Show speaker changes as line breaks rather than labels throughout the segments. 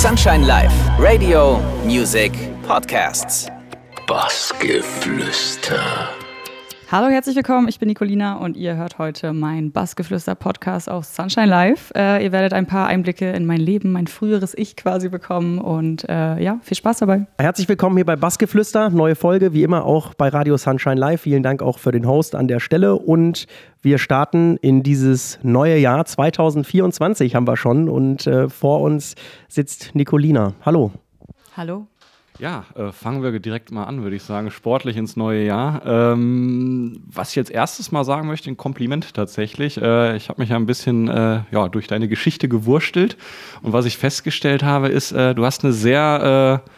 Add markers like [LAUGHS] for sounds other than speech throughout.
Sunshine Live, Radio, Music, Podcasts.
Bassgeflüster.
Hallo, herzlich willkommen. Ich bin Nicolina und ihr hört heute meinen Bassgeflüster-Podcast auf Sunshine Live. Äh, ihr werdet ein paar Einblicke in mein Leben, mein früheres Ich quasi bekommen und äh, ja, viel Spaß dabei.
Herzlich willkommen hier bei Bassgeflüster. Neue Folge, wie immer auch bei Radio Sunshine Live. Vielen Dank auch für den Host an der Stelle und wir starten in dieses neue Jahr 2024 haben wir schon und äh, vor uns sitzt Nicolina. Hallo.
Hallo.
Ja, äh, fangen wir direkt mal an, würde ich sagen, sportlich ins neue Jahr. Ähm, was ich jetzt erstes mal sagen möchte, ein Kompliment tatsächlich. Äh, ich habe mich ja ein bisschen äh, ja, durch deine Geschichte gewurstelt und was ich festgestellt habe, ist, äh, du hast eine sehr äh,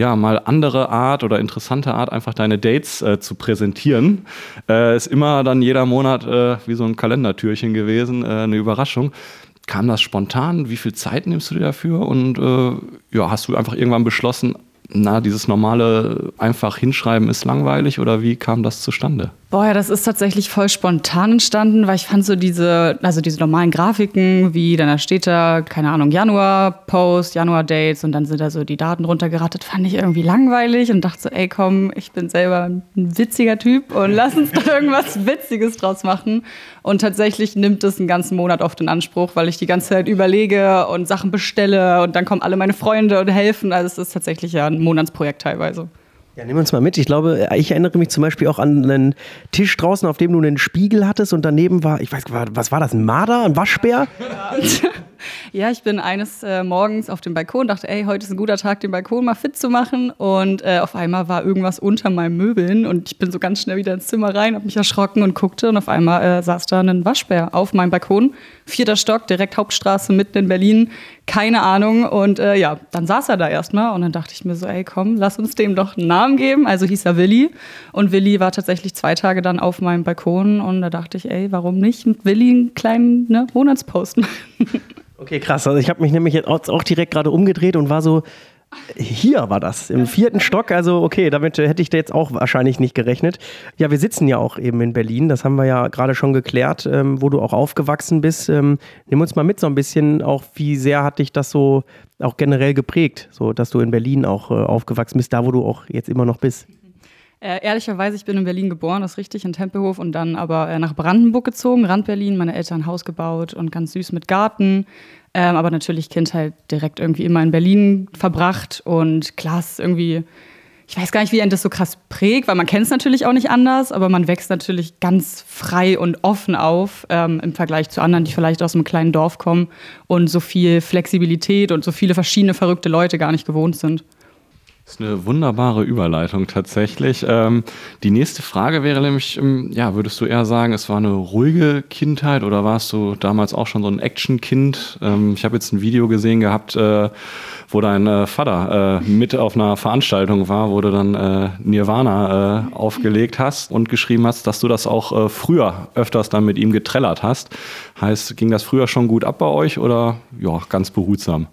ja, mal andere Art oder interessante Art, einfach deine Dates äh, zu präsentieren. Äh, ist immer dann jeder Monat äh, wie so ein Kalendertürchen gewesen, eine Überraschung. Kam das spontan? Wie viel Zeit nimmst du dir dafür? Und ja, hast du einfach irgendwann beschlossen, na, dieses normale einfach hinschreiben ist langweilig oder wie kam das zustande?
Boah, ja, das ist tatsächlich voll spontan entstanden, weil ich fand so diese, also diese normalen Grafiken, wie dann da steht da, keine Ahnung, Januar-Post, Januar-Dates und dann sind da so die Daten runtergerattet, fand ich irgendwie langweilig und dachte so, ey komm, ich bin selber ein witziger Typ und lass uns doch irgendwas Witziges draus machen. Und tatsächlich nimmt es einen ganzen Monat oft in Anspruch, weil ich die ganze Zeit überlege und Sachen bestelle und dann kommen alle meine Freunde und helfen. Also es ist tatsächlich ja ein Monatsprojekt teilweise.
Ja, nehmen wir uns mal mit. Ich glaube, ich erinnere mich zum Beispiel auch an einen Tisch draußen, auf dem du einen Spiegel hattest und daneben war, ich weiß, was war das, ein Marder, ein Waschbär? [LAUGHS]
Ja, ich bin eines äh, Morgens auf dem Balkon, dachte, ey, heute ist ein guter Tag, den Balkon mal fit zu machen. Und äh, auf einmal war irgendwas unter meinen Möbeln und ich bin so ganz schnell wieder ins Zimmer rein, habe mich erschrocken und guckte und auf einmal äh, saß da ein Waschbär auf meinem Balkon. Vierter Stock, direkt Hauptstraße mitten in Berlin. Keine Ahnung. Und äh, ja, dann saß er da erstmal und dann dachte ich mir so, ey, komm, lass uns dem doch einen Namen geben. Also hieß er Willi. Und Willi war tatsächlich zwei Tage dann auf meinem Balkon und da dachte ich, ey, warum nicht mit Willi einen kleinen ne, Monatspost machen?
Okay, krass. Also ich habe mich nämlich jetzt auch direkt gerade umgedreht und war so, hier war das, im vierten Stock. Also, okay, damit hätte ich da jetzt auch wahrscheinlich nicht gerechnet. Ja, wir sitzen ja auch eben in Berlin, das haben wir ja gerade schon geklärt, ähm, wo du auch aufgewachsen bist. Ähm, nimm uns mal mit so ein bisschen, auch wie sehr hat dich das so auch generell geprägt, so dass du in Berlin auch äh, aufgewachsen bist, da wo du auch jetzt immer noch bist.
Äh, ehrlicherweise, ich bin in Berlin geboren, das ist richtig, in Tempelhof und dann aber äh, nach Brandenburg gezogen, Rand Berlin, meine Eltern ein Haus gebaut und ganz süß mit Garten. Ähm, aber natürlich Kindheit direkt irgendwie immer in Berlin verbracht und klar, ist irgendwie, ich weiß gar nicht, wie ein das so krass prägt, weil man kennt es natürlich auch nicht anders, aber man wächst natürlich ganz frei und offen auf ähm, im Vergleich zu anderen, die vielleicht aus einem kleinen Dorf kommen und so viel Flexibilität und so viele verschiedene verrückte Leute gar nicht gewohnt sind.
Das ist eine wunderbare Überleitung tatsächlich. Ähm, die nächste Frage wäre nämlich, ähm, ja, würdest du eher sagen, es war eine ruhige Kindheit oder warst du damals auch schon so ein Action-Kind? Ähm, ich habe jetzt ein Video gesehen gehabt, äh, wo dein äh, Vater äh, mit auf einer Veranstaltung war, wo du dann äh, Nirvana äh, aufgelegt hast und geschrieben hast, dass du das auch äh, früher öfters dann mit ihm getrellert hast. Heißt, ging das früher schon gut ab bei euch oder ja, ganz behutsam?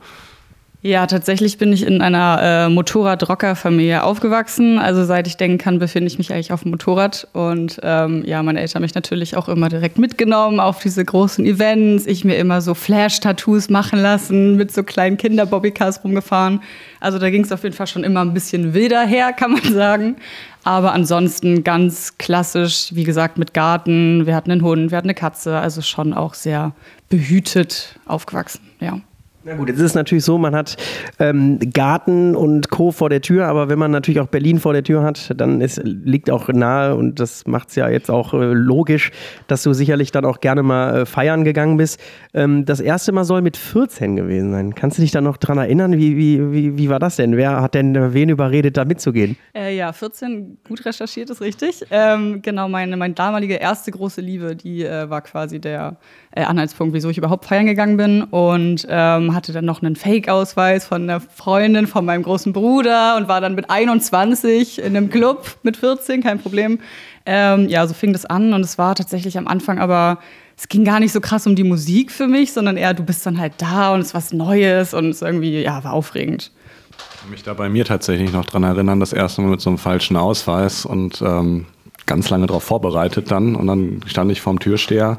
Ja, tatsächlich bin ich in einer äh, Motorrad-Rocker-Familie aufgewachsen. Also seit ich denken kann, befinde ich mich eigentlich auf dem Motorrad. Und ähm, ja, meine Eltern haben mich natürlich auch immer direkt mitgenommen auf diese großen Events. Ich mir immer so Flash-Tattoos machen lassen, mit so kleinen Kinder-Bobbycars rumgefahren. Also da ging es auf jeden Fall schon immer ein bisschen wilder her, kann man sagen. Aber ansonsten ganz klassisch, wie gesagt, mit Garten. Wir hatten einen Hund, wir hatten eine Katze. Also schon auch sehr behütet aufgewachsen, ja.
Na gut, jetzt ist es natürlich so, man hat ähm, Garten und Co. vor der Tür, aber wenn man natürlich auch Berlin vor der Tür hat, dann ist, liegt auch nahe und das macht es ja jetzt auch äh, logisch, dass du sicherlich dann auch gerne mal äh, feiern gegangen bist. Ähm, das erste Mal soll mit 14 gewesen sein. Kannst du dich da noch dran erinnern? Wie, wie, wie, wie war das denn? Wer hat denn wen überredet, da mitzugehen?
Äh, ja, 14, gut recherchiert ist richtig. Ähm, genau, meine, meine damalige erste große Liebe, die äh, war quasi der äh, Anhaltspunkt, wieso ich überhaupt feiern gegangen bin und ähm, hatte dann noch einen Fake-Ausweis von einer Freundin von meinem großen Bruder und war dann mit 21 in einem Club mit 14, kein Problem. Ähm, ja, so fing das an und es war tatsächlich am Anfang aber es ging gar nicht so krass um die Musik für mich, sondern eher, du bist dann halt da und es ist was Neues und es irgendwie, ja, war aufregend.
Ich kann mich da bei mir tatsächlich noch dran erinnern, das erste Mal mit so einem falschen Ausweis und ähm, ganz lange darauf vorbereitet dann und dann stand ich vorm Türsteher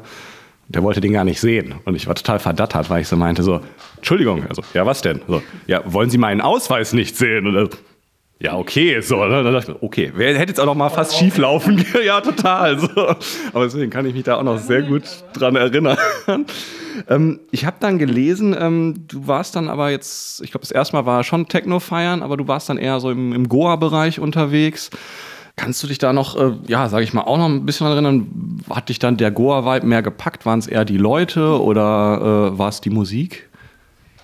der wollte den gar nicht sehen. Und ich war total verdattert, weil ich so meinte, so, Entschuldigung, also, ja, was denn? So, ja, wollen Sie meinen Ausweis nicht sehen? Und er, ja, okay, so, ne? dann dachte ich, okay, wer hätte jetzt auch noch mal fast schief laufen? [LAUGHS] ja, total, so. Aber deswegen kann ich mich da auch noch sehr gut dran erinnern. ähm, ich habe dann gelesen, ähm, du warst dann aber jetzt, ich glaube, das erste Mal war schon Techno feiern, aber du warst dann eher so im, im Goa-Bereich unterwegs. Kannst du dich da noch, äh, ja, sage ich mal, auch noch ein bisschen erinnern? Hat dich dann der Goa-Vibe mehr gepackt? Waren es eher die Leute oder äh, war es die Musik?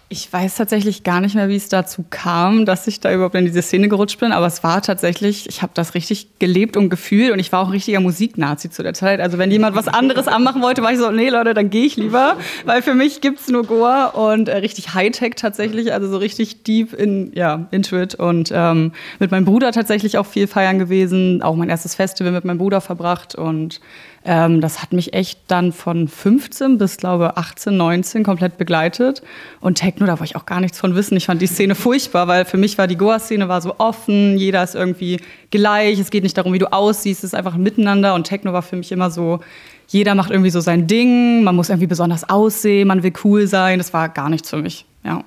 Ich weiß tatsächlich gar nicht mehr, wie es dazu kam, dass ich da überhaupt in diese Szene gerutscht bin, aber es war tatsächlich, ich habe das richtig gelebt und gefühlt und ich war auch ein richtiger Musiknazi zu der Zeit. Also wenn jemand was anderes anmachen wollte, war ich so, nee Leute, dann gehe ich lieber, weil für mich gibt es nur Goa und äh, richtig Hightech tatsächlich, also so richtig deep in, ja, into it und ähm, mit meinem Bruder tatsächlich auch viel feiern gewesen, auch mein erstes Festival mit meinem Bruder verbracht und ähm, das hat mich echt dann von 15 bis, glaube 18, 19 komplett begleitet. Und Techno, da wollte ich auch gar nichts von wissen. Ich fand die Szene furchtbar, weil für mich war die Goa-Szene war so offen, jeder ist irgendwie gleich, es geht nicht darum, wie du aussiehst, es ist einfach ein Miteinander. Und Techno war für mich immer so, jeder macht irgendwie so sein Ding, man muss irgendwie besonders aussehen, man will cool sein. Das war gar nichts für mich, ja.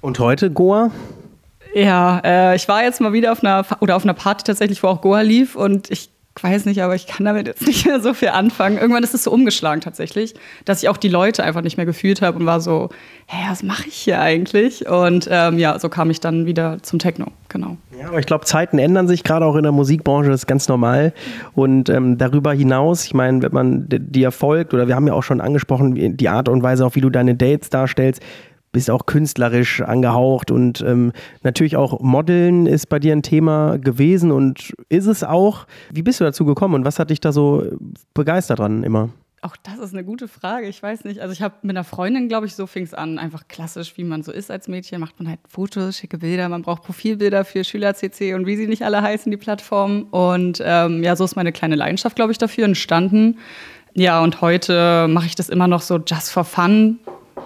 Und heute Goa?
Ja, äh, ich war jetzt mal wieder auf einer oder auf einer Party tatsächlich, wo auch Goa lief und ich weiß nicht, aber ich kann damit jetzt nicht mehr so viel anfangen. Irgendwann ist es so umgeschlagen tatsächlich, dass ich auch die Leute einfach nicht mehr gefühlt habe und war so, hä, was mache ich hier eigentlich? Und ähm, ja, so kam ich dann wieder zum Techno, genau.
Ja, aber ich glaube, Zeiten ändern sich gerade auch in der Musikbranche, das ist ganz normal. Und ähm, darüber hinaus, ich meine, wenn man dir folgt, oder wir haben ja auch schon angesprochen, die Art und Weise, auch wie du deine Dates darstellst, bist auch künstlerisch angehaucht und ähm, natürlich auch Modeln ist bei dir ein Thema gewesen und ist es auch. Wie bist du dazu gekommen und was hat dich da so begeistert dran immer?
Auch das ist eine gute Frage. Ich weiß nicht. Also ich habe mit einer Freundin, glaube ich, so fing es an. Einfach klassisch, wie man so ist als Mädchen, macht man halt Fotos, schicke Bilder. Man braucht Profilbilder für Schüler-CC und wie sie nicht alle heißen, die Plattformen. Und ähm, ja, so ist meine kleine Leidenschaft, glaube ich, dafür entstanden. Ja, und heute mache ich das immer noch so just for fun.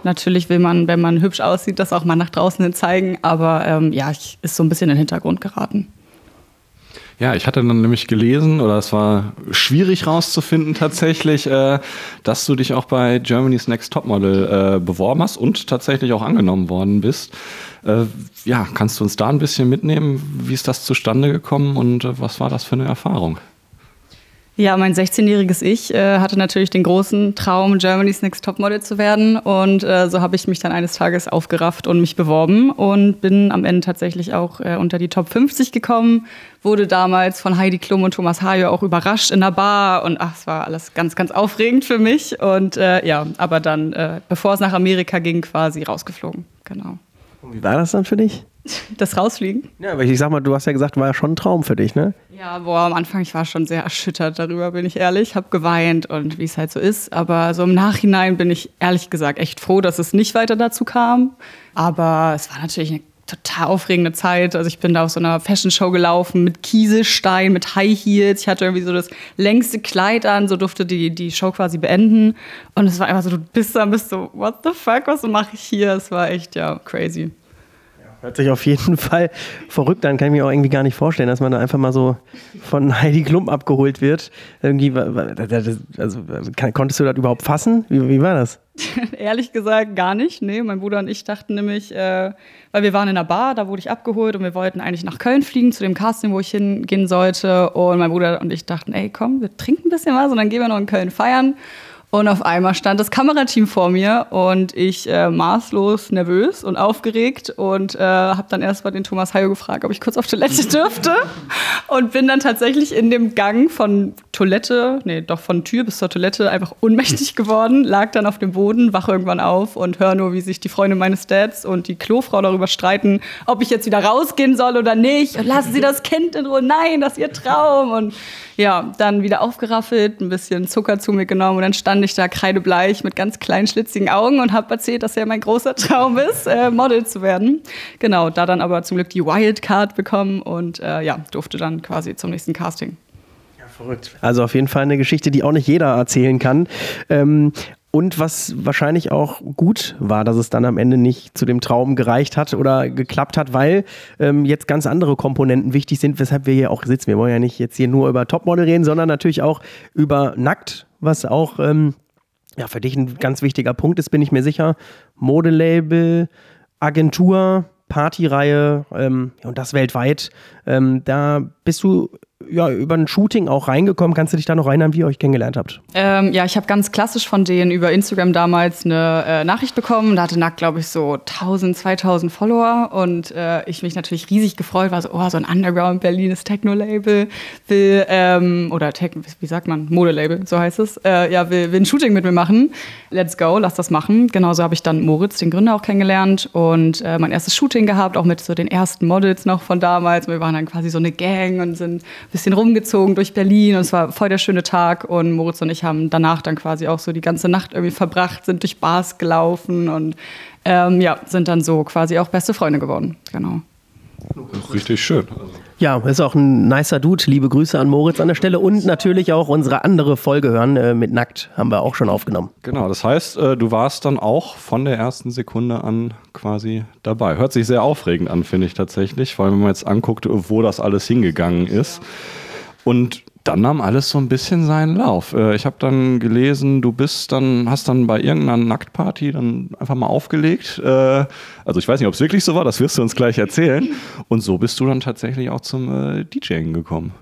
Natürlich will man, wenn man hübsch aussieht, das auch mal nach draußen hin zeigen. Aber ähm, ja, ich, ist so ein bisschen in den Hintergrund geraten.
Ja, ich hatte dann nämlich gelesen, oder es war schwierig rauszufinden tatsächlich, äh, dass du dich auch bei Germany's Next Topmodel äh, beworben hast und tatsächlich auch angenommen worden bist. Äh, ja, kannst du uns da ein bisschen mitnehmen? Wie ist das zustande gekommen und äh, was war das für eine Erfahrung?
Ja, mein 16-jähriges Ich äh, hatte natürlich den großen Traum, Germany's Next Topmodel zu werden. Und äh, so habe ich mich dann eines Tages aufgerafft und mich beworben und bin am Ende tatsächlich auch äh, unter die Top 50 gekommen. Wurde damals von Heidi Klum und Thomas Hayo auch überrascht in der Bar. Und ach, es war alles ganz, ganz aufregend für mich. Und äh, ja, aber dann, äh, bevor es nach Amerika ging, quasi rausgeflogen. Genau.
Und wie war das dann für dich? [LAUGHS]
Das Rausfliegen?
Ja, aber ich sag mal, du hast ja gesagt, war ja schon ein Traum für dich, ne?
Ja, boah, am Anfang, ich war schon sehr erschüttert darüber, bin ich ehrlich. Hab geweint und wie es halt so ist. Aber so im Nachhinein bin ich ehrlich gesagt echt froh, dass es nicht weiter dazu kam. Aber es war natürlich eine total aufregende Zeit. Also ich bin da auf so einer Fashion Show gelaufen mit Kieselstein, mit High Heels. Ich hatte irgendwie so das längste Kleid an, so durfte die, die Show quasi beenden. Und es war einfach so, du bist da, bist so, what the fuck, was mache ich hier? Es war echt, ja, crazy.
Hört sich auf jeden [LAUGHS] Fall verrückt an, kann ich mir auch irgendwie gar nicht vorstellen, dass man da einfach mal so von [LAUGHS] Heidi Klum abgeholt wird. Irgendwie, also, konntest du das überhaupt fassen? Wie, wie war das? [LAUGHS]
Ehrlich gesagt gar nicht. Nee, mein Bruder und ich dachten nämlich, äh, weil wir waren in einer Bar, da wurde ich abgeholt und wir wollten eigentlich nach Köln fliegen zu dem Casting, wo ich hingehen sollte. Und mein Bruder und ich dachten, ey, komm, wir trinken ein bisschen was und dann gehen wir noch in Köln feiern. Und auf einmal stand das Kamerateam vor mir und ich äh, maßlos nervös und aufgeregt und äh, habe dann erst mal den Thomas Hayo gefragt, ob ich kurz auf Toilette [LAUGHS] dürfte. Und bin dann tatsächlich in dem Gang von Toilette, nee, doch von Tür bis zur Toilette einfach ohnmächtig [LAUGHS] geworden, lag dann auf dem Boden, wach irgendwann auf und höre nur, wie sich die Freunde meines Dads und die Klofrau darüber streiten, ob ich jetzt wieder rausgehen soll oder nicht. Und lassen Sie das Kind in Ruhe. Nein, das ist Ihr Traum. Und ja, dann wieder aufgeraffelt, ein bisschen Zucker zu mir genommen und dann stand ich da kreidebleich mit ganz kleinen schlitzigen Augen und habe erzählt, dass ja mein großer Traum ist, äh, Model zu werden. Genau, da dann aber zum Glück die Wildcard bekommen und äh, ja, durfte dann quasi zum nächsten Casting.
Ja, verrückt. Also auf jeden Fall eine Geschichte, die auch nicht jeder erzählen kann. Ähm, und was wahrscheinlich auch gut war, dass es dann am Ende nicht zu dem Traum gereicht hat oder geklappt hat, weil ähm, jetzt ganz andere Komponenten wichtig sind, weshalb wir hier auch sitzen. Wir wollen ja nicht jetzt hier nur über Topmodel reden, sondern natürlich auch über Nackt, was auch ähm, ja, für dich ein ganz wichtiger Punkt ist, bin ich mir sicher, Modelabel, Agentur, Partyreihe ähm, und das weltweit. Ähm, da bist du ja, über ein Shooting auch reingekommen. Kannst du dich da noch erinnern, wie ihr euch kennengelernt habt?
Ähm, ja, ich habe ganz klassisch von denen über Instagram damals eine äh, Nachricht bekommen. Da hatte Nackt, glaube ich, so 1000, 2000 Follower und äh, ich mich natürlich riesig gefreut, war so, oh, so ein Underground Berlines Techno-Label will, ähm, oder Tech, wie sagt man, Modelabel, so heißt es, äh, ja, will, will ein Shooting mit mir machen. Let's go, lass das machen. Genauso habe ich dann Moritz, den Gründer, auch kennengelernt und äh, mein erstes Shooting gehabt, auch mit so den ersten Models noch von damals. Wir waren dann quasi so eine Gang und sind bisschen rumgezogen durch Berlin und es war voll der schöne Tag und Moritz und ich haben danach dann quasi auch so die ganze Nacht irgendwie verbracht, sind durch Bars gelaufen und ähm, ja, sind dann so quasi auch beste Freunde geworden. Genau.
Richtig schön.
Ja, ist auch ein nicer Dude. Liebe Grüße an Moritz an der Stelle und natürlich auch unsere andere Folge hören äh, mit Nackt haben wir auch schon aufgenommen.
Genau, das heißt, äh, du warst dann auch von der ersten Sekunde an quasi dabei. Hört sich sehr aufregend an, finde ich tatsächlich, vor allem wenn man jetzt anguckt, wo das alles hingegangen ist. Und dann nahm alles so ein bisschen seinen Lauf. Äh, ich habe dann gelesen, du bist dann, hast dann bei irgendeiner Nacktparty dann einfach mal aufgelegt. Äh, also ich weiß nicht, ob es wirklich so war, das wirst du uns gleich erzählen. Und so bist du dann tatsächlich auch zum äh, DJing gekommen.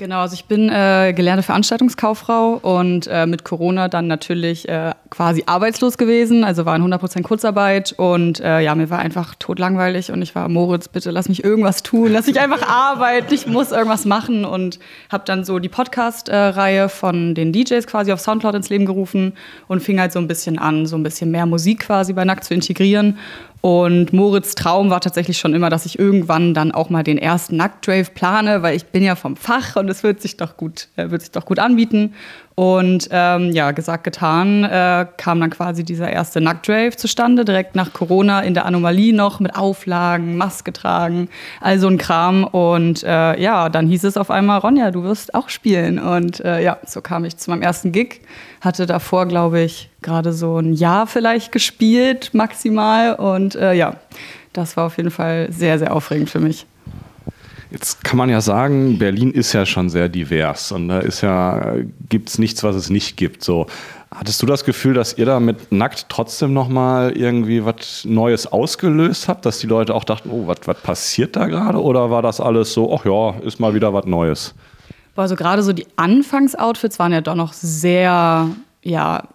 Genau, also ich bin äh, gelernte Veranstaltungskauffrau und äh, mit Corona dann natürlich äh, quasi arbeitslos gewesen, also war in 100% Kurzarbeit und äh, ja, mir war einfach totlangweilig und ich war, Moritz, bitte lass mich irgendwas tun, lass mich einfach [LAUGHS] arbeiten, ich muss irgendwas machen. Und habe dann so die Podcast-Reihe von den DJs quasi auf Soundcloud ins Leben gerufen und fing halt so ein bisschen an, so ein bisschen mehr Musik quasi bei Nackt zu integrieren und Moritz Traum war tatsächlich schon immer, dass ich irgendwann dann auch mal den ersten Nacktdrave plane, weil ich bin ja vom Fach und es wird sich doch gut, äh, wird sich doch gut anbieten. Und ähm, ja, gesagt, getan, äh, kam dann quasi dieser erste Nacktdrave zustande, direkt nach Corona in der Anomalie noch mit Auflagen, Maske tragen, all so ein Kram. Und äh, ja, dann hieß es auf einmal, Ronja, du wirst auch spielen. Und äh, ja, so kam ich zu meinem ersten Gig. Hatte davor, glaube ich, gerade so ein Jahr vielleicht gespielt, maximal. Und äh, ja, das war auf jeden Fall sehr, sehr aufregend für mich.
Jetzt kann man ja sagen, Berlin ist ja schon sehr divers und da ist ja, gibt es nichts, was es nicht gibt. So. Hattest du das Gefühl, dass ihr da mit Nackt trotzdem nochmal irgendwie was Neues ausgelöst habt, dass die Leute auch dachten, oh, was passiert da gerade? Oder war das alles so, ach ja, ist mal wieder was Neues?
Also gerade so die Anfangsoutfits waren ja doch noch sehr, ja,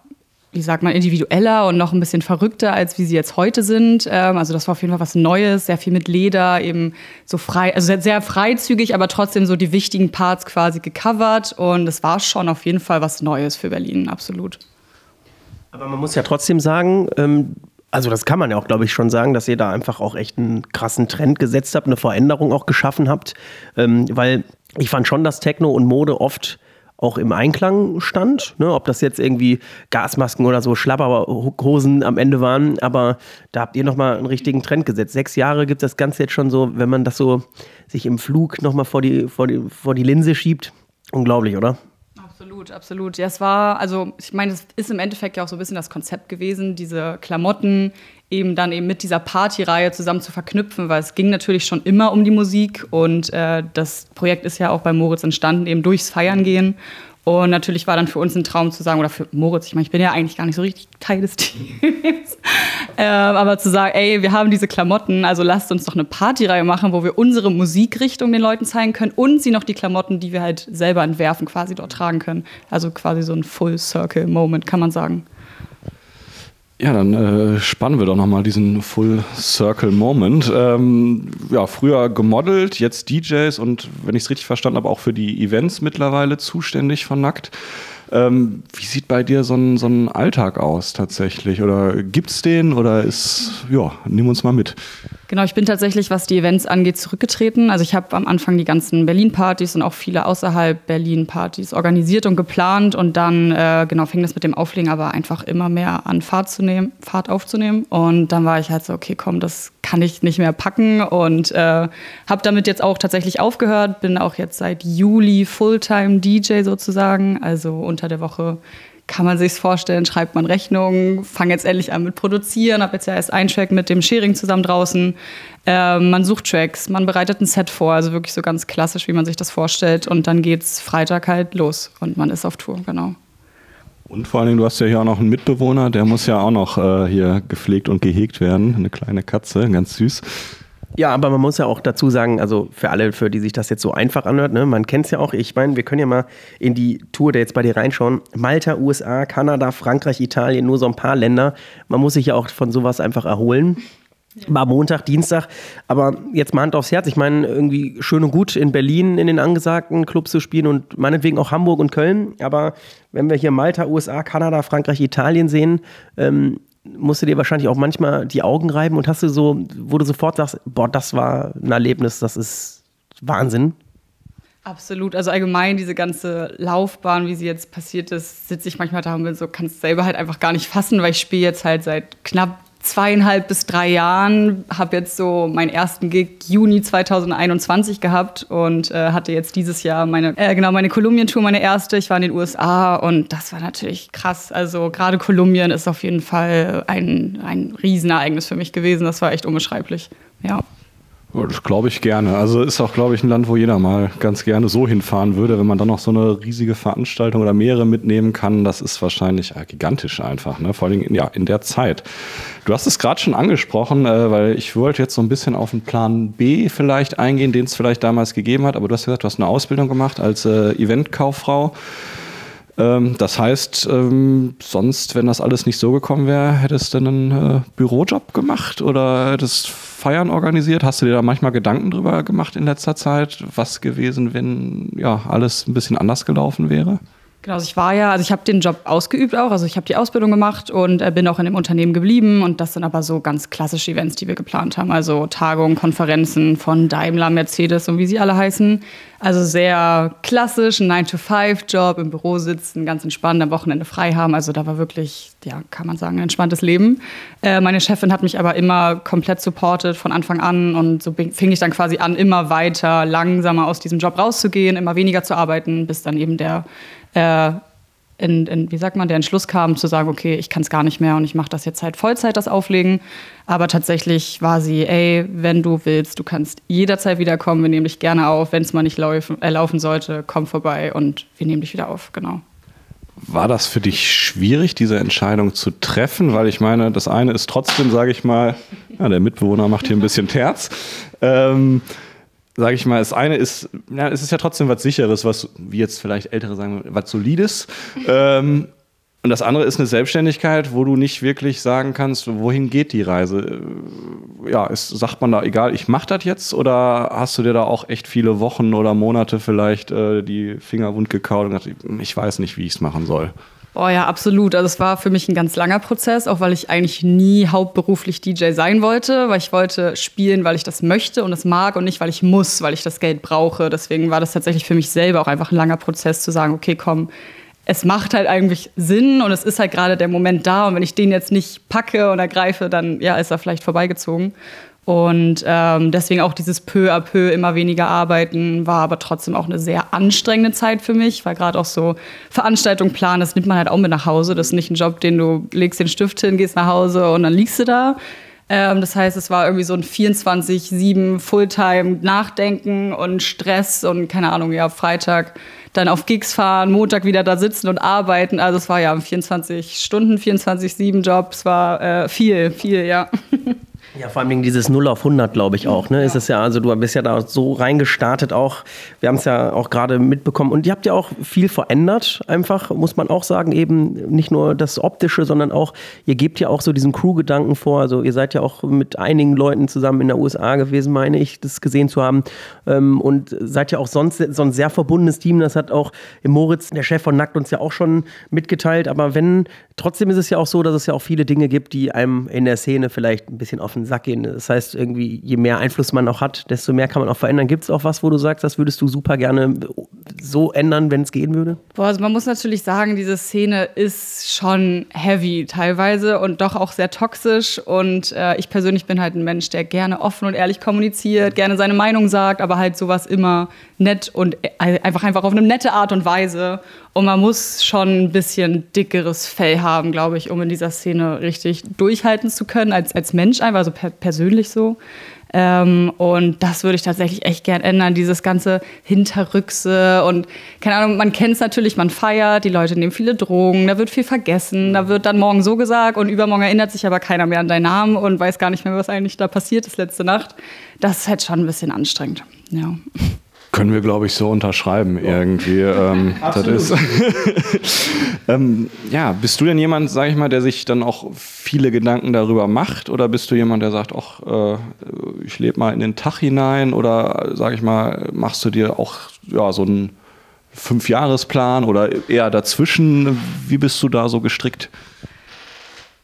wie sagt man, individueller und noch ein bisschen verrückter, als wie sie jetzt heute sind. Ähm, also das war auf jeden Fall was Neues, sehr viel mit Leder, eben so frei, also sehr, sehr freizügig, aber trotzdem so die wichtigen Parts quasi gecovert. Und es war schon auf jeden Fall was Neues für Berlin, absolut.
Aber man muss ja trotzdem sagen, ähm also das kann man ja auch, glaube ich, schon sagen, dass ihr da einfach auch echt einen krassen Trend gesetzt habt, eine Veränderung auch geschaffen habt, ähm, weil ich fand schon, dass Techno und Mode oft auch im Einklang stand. Ne? Ob das jetzt irgendwie Gasmasken oder so Schlabberhosen am Ende waren, aber da habt ihr nochmal einen richtigen Trend gesetzt. Sechs Jahre gibt das Ganze jetzt schon so, wenn man das so sich im Flug nochmal vor die, vor, die, vor die Linse schiebt. Unglaublich, oder?
Absolut, absolut. Ja, es war, also ich meine, es ist im Endeffekt ja auch so ein bisschen das Konzept gewesen, diese Klamotten eben dann eben mit dieser Partyreihe zusammen zu verknüpfen, weil es ging natürlich schon immer um die Musik und äh, das Projekt ist ja auch bei Moritz entstanden, eben durchs Feiern gehen. Und natürlich war dann für uns ein Traum zu sagen, oder für Moritz, ich meine, ich bin ja eigentlich gar nicht so richtig Teil des [LAUGHS] Teams, äh, aber zu sagen, ey, wir haben diese Klamotten, also lasst uns doch eine Partyreihe machen, wo wir unsere Musikrichtung den Leuten zeigen können und sie noch die Klamotten, die wir halt selber entwerfen, quasi dort tragen können. Also quasi so ein Full Circle Moment, kann man sagen.
Ja, dann äh, spannen wir doch nochmal diesen Full Circle Moment. Ähm, ja, früher gemodelt, jetzt DJs und wenn ich es richtig verstanden habe, auch für die Events mittlerweile zuständig von Nackt. Ähm, wie sieht bei dir so ein, so ein Alltag aus tatsächlich? Oder gibt es den oder ist, ja, nimm uns mal mit.
Genau, ich bin tatsächlich, was die Events angeht, zurückgetreten. Also ich habe am Anfang die ganzen Berlin-Partys und auch viele außerhalb Berlin-Partys organisiert und geplant und dann äh, genau fing das mit dem Auflegen aber einfach immer mehr an Fahrt zu nehmen, Fahrt aufzunehmen und dann war ich halt so, okay, komm, das kann ich nicht mehr packen und äh, habe damit jetzt auch tatsächlich aufgehört. Bin auch jetzt seit Juli Fulltime DJ sozusagen, also unter der Woche kann man sich vorstellen, schreibt man Rechnungen, fange jetzt endlich an mit Produzieren, habe jetzt ja erst einen Track mit dem Sharing zusammen draußen. Ähm, man sucht Tracks, man bereitet ein Set vor, also wirklich so ganz klassisch, wie man sich das vorstellt. Und dann geht's Freitag halt los und man ist auf Tour, genau.
Und vor allen Dingen, du hast ja hier auch noch einen Mitbewohner, der muss ja auch noch äh, hier gepflegt und gehegt werden. Eine kleine Katze, ganz süß.
Ja, aber man muss ja auch dazu sagen, also für alle, für die sich das jetzt so einfach anhört, ne, man kennt es ja auch. Ich meine, wir können ja mal in die Tour der jetzt bei dir reinschauen. Malta, USA, Kanada, Frankreich, Italien, nur so ein paar Länder. Man muss sich ja auch von sowas einfach erholen. War Montag, Dienstag. Aber jetzt mal Hand aufs Herz. Ich meine, irgendwie schön und gut in Berlin in den angesagten Clubs zu spielen und meinetwegen auch Hamburg und Köln. Aber wenn wir hier Malta, USA, Kanada, Frankreich, Italien sehen, ähm, musst du dir wahrscheinlich auch manchmal die Augen reiben und hast du so, wo du sofort sagst, boah, das war ein Erlebnis, das ist Wahnsinn.
Absolut. Also allgemein diese ganze Laufbahn, wie sie jetzt passiert ist, sitze ich manchmal da und bin so, kann es selber halt einfach gar nicht fassen, weil ich spiele jetzt halt seit knapp zweieinhalb bis drei Jahren, habe jetzt so meinen ersten Gig Juni 2021 gehabt und äh, hatte jetzt dieses Jahr meine, äh, genau, meine Kolumbien-Tour, meine erste. Ich war in den USA und das war natürlich krass. Also gerade Kolumbien ist auf jeden Fall ein, ein Riesenereignis für mich gewesen. Das war echt unbeschreiblich. Ja.
Das glaube ich gerne. Also ist auch, glaube ich, ein Land, wo jeder mal ganz gerne so hinfahren würde, wenn man dann noch so eine riesige Veranstaltung oder mehrere mitnehmen kann. Das ist wahrscheinlich äh, gigantisch einfach, ne? vor allem in, ja, in der Zeit. Du hast es gerade schon angesprochen, äh, weil ich wollte jetzt so ein bisschen auf den Plan B vielleicht eingehen, den es vielleicht damals gegeben hat. Aber du hast gesagt, du hast eine Ausbildung gemacht als äh, Eventkauffrau. Ähm, das heißt, ähm, sonst, wenn das alles nicht so gekommen wäre, hättest du einen äh, Bürojob gemacht oder hättest Feiern organisiert? Hast du dir da manchmal Gedanken drüber gemacht in letzter Zeit, was gewesen, wenn ja alles ein bisschen anders gelaufen wäre?
Genau, also ich war ja, also ich habe den Job ausgeübt auch, also ich habe die Ausbildung gemacht und äh, bin auch in dem Unternehmen geblieben und das sind aber so ganz klassische Events, die wir geplant haben, also Tagungen, Konferenzen von Daimler, Mercedes und wie sie alle heißen. Also sehr klassisch, ein 9-to-5-Job, im Büro sitzen, ganz entspannt, am Wochenende frei haben. Also da war wirklich, ja, kann man sagen, ein entspanntes Leben. Äh, meine Chefin hat mich aber immer komplett supportet von Anfang an und so fing ich dann quasi an, immer weiter, langsamer aus diesem Job rauszugehen, immer weniger zu arbeiten, bis dann eben der äh, in, in, wie sagt man, der Entschluss kam, zu sagen, okay, ich kann es gar nicht mehr und ich mache das jetzt halt Vollzeit, das Auflegen. Aber tatsächlich war sie, ey, wenn du willst, du kannst jederzeit wiederkommen, wir nehmen dich gerne auf. Wenn es mal nicht laufen, äh, laufen sollte, komm vorbei und wir nehmen dich wieder auf, genau.
War das für dich schwierig, diese Entscheidung zu treffen? Weil ich meine, das eine ist trotzdem, sage ich mal, ja, der Mitbewohner macht hier ein bisschen Terz. Ähm, sage ich mal, das eine ist, ja, es ist ja trotzdem was Sicheres, was, wie jetzt vielleicht Ältere sagen, was Solides. Ähm, und das andere ist eine Selbstständigkeit, wo du nicht wirklich sagen kannst, wohin geht die Reise. Äh, ja, ist, sagt man da, egal, ich mache das jetzt oder hast du dir da auch echt viele Wochen oder Monate vielleicht äh, die Finger wund gekaut und gesagt, ich weiß nicht, wie ich es machen soll?
Oh ja, absolut. Also es war für mich ein ganz langer Prozess, auch weil ich eigentlich nie hauptberuflich DJ sein wollte, weil ich wollte spielen, weil ich das möchte und es mag und nicht, weil ich muss, weil ich das Geld brauche. Deswegen war das tatsächlich für mich selber auch einfach ein langer Prozess zu sagen, okay, komm, es macht halt eigentlich Sinn und es ist halt gerade der Moment da und wenn ich den jetzt nicht packe und ergreife, dann ja, ist er vielleicht vorbeigezogen. Und ähm, deswegen auch dieses peu à peu immer weniger arbeiten, war aber trotzdem auch eine sehr anstrengende Zeit für mich, weil gerade auch so Veranstaltungen planen, das nimmt man halt auch mit nach Hause. Das ist nicht ein Job, den du legst den Stift hin, gehst nach Hause und dann liegst du da. Ähm, das heißt, es war irgendwie so ein 24-7 Fulltime Nachdenken und Stress und keine Ahnung, ja, Freitag dann auf Gigs fahren, Montag wieder da sitzen und arbeiten. Also es war ja ein 24 Stunden, 24-7 Job. Es war äh, viel, viel, ja. [LAUGHS]
Ja, vor allem dieses 0 auf 100, glaube ich auch. Ne? Ja. Ist es ja, also du bist ja da so reingestartet auch. Wir haben es ja auch gerade mitbekommen. Und ihr habt ja auch viel verändert, einfach, muss man auch sagen. Eben nicht nur das Optische, sondern auch, ihr gebt ja auch so diesen Crew-Gedanken vor. Also ihr seid ja auch mit einigen Leuten zusammen in der USA gewesen, meine ich, das gesehen zu haben. Ähm, und seid ja auch sonst so ein sehr verbundenes Team. Das hat auch Moritz, der Chef von Nackt, uns ja auch schon mitgeteilt. Aber wenn, trotzdem ist es ja auch so, dass es ja auch viele Dinge gibt, die einem in der Szene vielleicht ein bisschen offen Sack gehen. Das heißt, irgendwie, je mehr Einfluss man auch hat, desto mehr kann man auch verändern. Gibt es auch was, wo du sagst, das würdest du super gerne so ändern, wenn es gehen würde?
Boah, also man muss natürlich sagen, diese Szene ist schon heavy teilweise und doch auch sehr toxisch. Und äh, ich persönlich bin halt ein Mensch, der gerne offen und ehrlich kommuniziert, gerne seine Meinung sagt, aber halt sowas immer nett und äh, einfach einfach auf eine nette Art und Weise. Und man muss schon ein bisschen dickeres Fell haben, glaube ich, um in dieser Szene richtig durchhalten zu können, als, als Mensch einfach, also per persönlich so. Ähm, und das würde ich tatsächlich echt gern ändern, dieses ganze Hinterrückse und keine Ahnung, man kennt es natürlich, man feiert, die Leute nehmen viele Drogen, da wird viel vergessen, da wird dann morgen so gesagt und übermorgen erinnert sich aber keiner mehr an deinen Namen und weiß gar nicht mehr, was eigentlich da passiert ist letzte Nacht. Das ist halt schon ein bisschen anstrengend. Ja.
Können wir, glaube ich, so unterschreiben irgendwie. Ähm, [LAUGHS] das ist [LAUGHS] ähm, ja, bist du denn jemand, sage ich mal, der sich dann auch viele Gedanken darüber macht? Oder bist du jemand, der sagt, ach, äh, ich lebe mal in den Tag hinein? Oder, sage ich mal, machst du dir auch ja, so einen Fünfjahresplan oder eher dazwischen? Wie bist du da so gestrickt?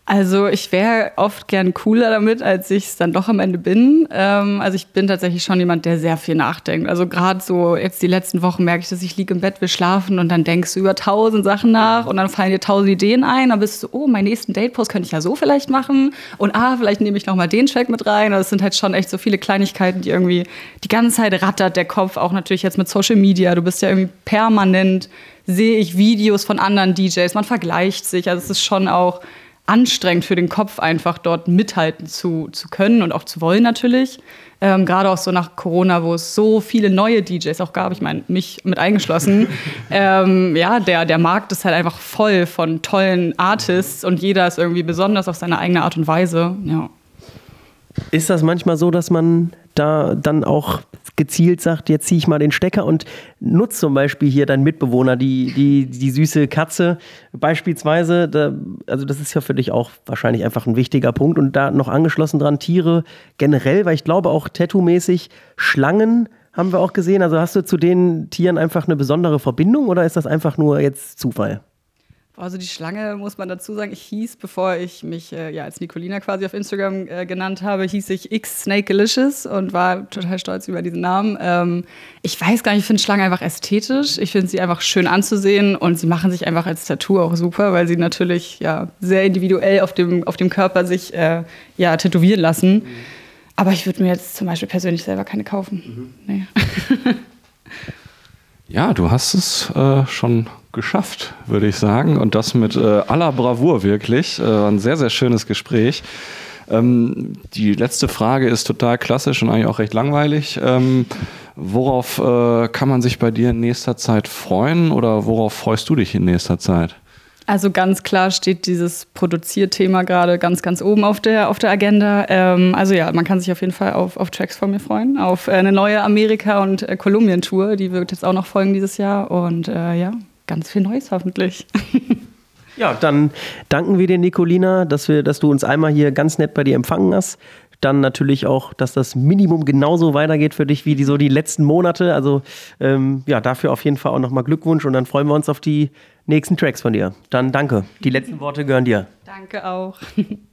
Also ich wäre oft gern cooler damit, als ich es dann doch am Ende bin. Ähm, also ich bin tatsächlich schon jemand, der sehr viel nachdenkt. Also gerade so jetzt die letzten Wochen merke ich, dass ich liege im Bett, will schlafen und dann denkst du über tausend Sachen nach und dann fallen dir tausend Ideen ein. Dann bist du, oh, meinen nächsten Date-Post könnte ich ja so vielleicht machen und ah, vielleicht nehme ich noch mal den Track mit rein. Also es sind halt schon echt so viele Kleinigkeiten, die irgendwie die ganze Zeit rattert der Kopf, auch natürlich jetzt mit Social Media. Du bist ja irgendwie permanent, sehe ich Videos von anderen DJs, man vergleicht sich. Also es ist schon auch anstrengend für den Kopf, einfach dort mithalten zu, zu können und auch zu wollen natürlich. Ähm, Gerade auch so nach Corona, wo es so viele neue DJs auch gab, ich meine, mich mit eingeschlossen. [LAUGHS] ähm, ja, der, der Markt ist halt einfach voll von tollen Artists und jeder ist irgendwie besonders auf seine eigene Art und Weise. Ja.
Ist das manchmal so, dass man da dann auch gezielt sagt, jetzt ziehe ich mal den Stecker und nutzt zum Beispiel hier dein Mitbewohner, die, die, die süße Katze. Beispielsweise, da, also das ist ja für dich auch wahrscheinlich einfach ein wichtiger Punkt. Und da noch angeschlossen dran Tiere generell, weil ich glaube auch tattoo-mäßig Schlangen haben wir auch gesehen, also hast du zu den Tieren einfach eine besondere Verbindung oder ist das einfach nur jetzt Zufall?
Also die Schlange, muss man dazu sagen, ich hieß, bevor ich mich äh, ja, als Nicolina quasi auf Instagram äh, genannt habe, hieß ich X Snakealicious und war total stolz über diesen Namen. Ähm, ich weiß gar nicht, ich finde Schlangen einfach ästhetisch. Ich finde sie einfach schön anzusehen und sie machen sich einfach als Tattoo auch super, weil sie natürlich ja, sehr individuell auf dem, auf dem Körper sich äh, ja, tätowieren lassen. Mhm. Aber ich würde mir jetzt zum Beispiel persönlich selber keine kaufen. Mhm. Nee. [LAUGHS]
ja, du hast es äh, schon geschafft, würde ich sagen. Und das mit äh, aller Bravour wirklich. Äh, ein sehr, sehr schönes Gespräch. Ähm, die letzte Frage ist total klassisch und eigentlich auch recht langweilig. Ähm, worauf äh, kann man sich bei dir in nächster Zeit freuen oder worauf freust du dich in nächster Zeit?
Also ganz klar steht dieses Produzierthema gerade ganz, ganz oben auf der, auf der Agenda. Ähm, also ja, man kann sich auf jeden Fall auf, auf Tracks von mir freuen, auf äh, eine neue Amerika- und äh, Kolumbien-Tour, die wird jetzt auch noch folgen dieses Jahr. Und äh, ja, ganz viel Neues hoffentlich. [LAUGHS]
Ja, dann danken wir dir, Nicolina, dass, wir, dass du uns einmal hier ganz nett bei dir empfangen hast. Dann natürlich auch, dass das Minimum genauso weitergeht für dich wie die, so die letzten Monate. Also ähm, ja, dafür auf jeden Fall auch nochmal Glückwunsch und dann freuen wir uns auf die nächsten Tracks von dir. Dann danke. Die letzten Worte gehören dir.
Danke auch. [LAUGHS]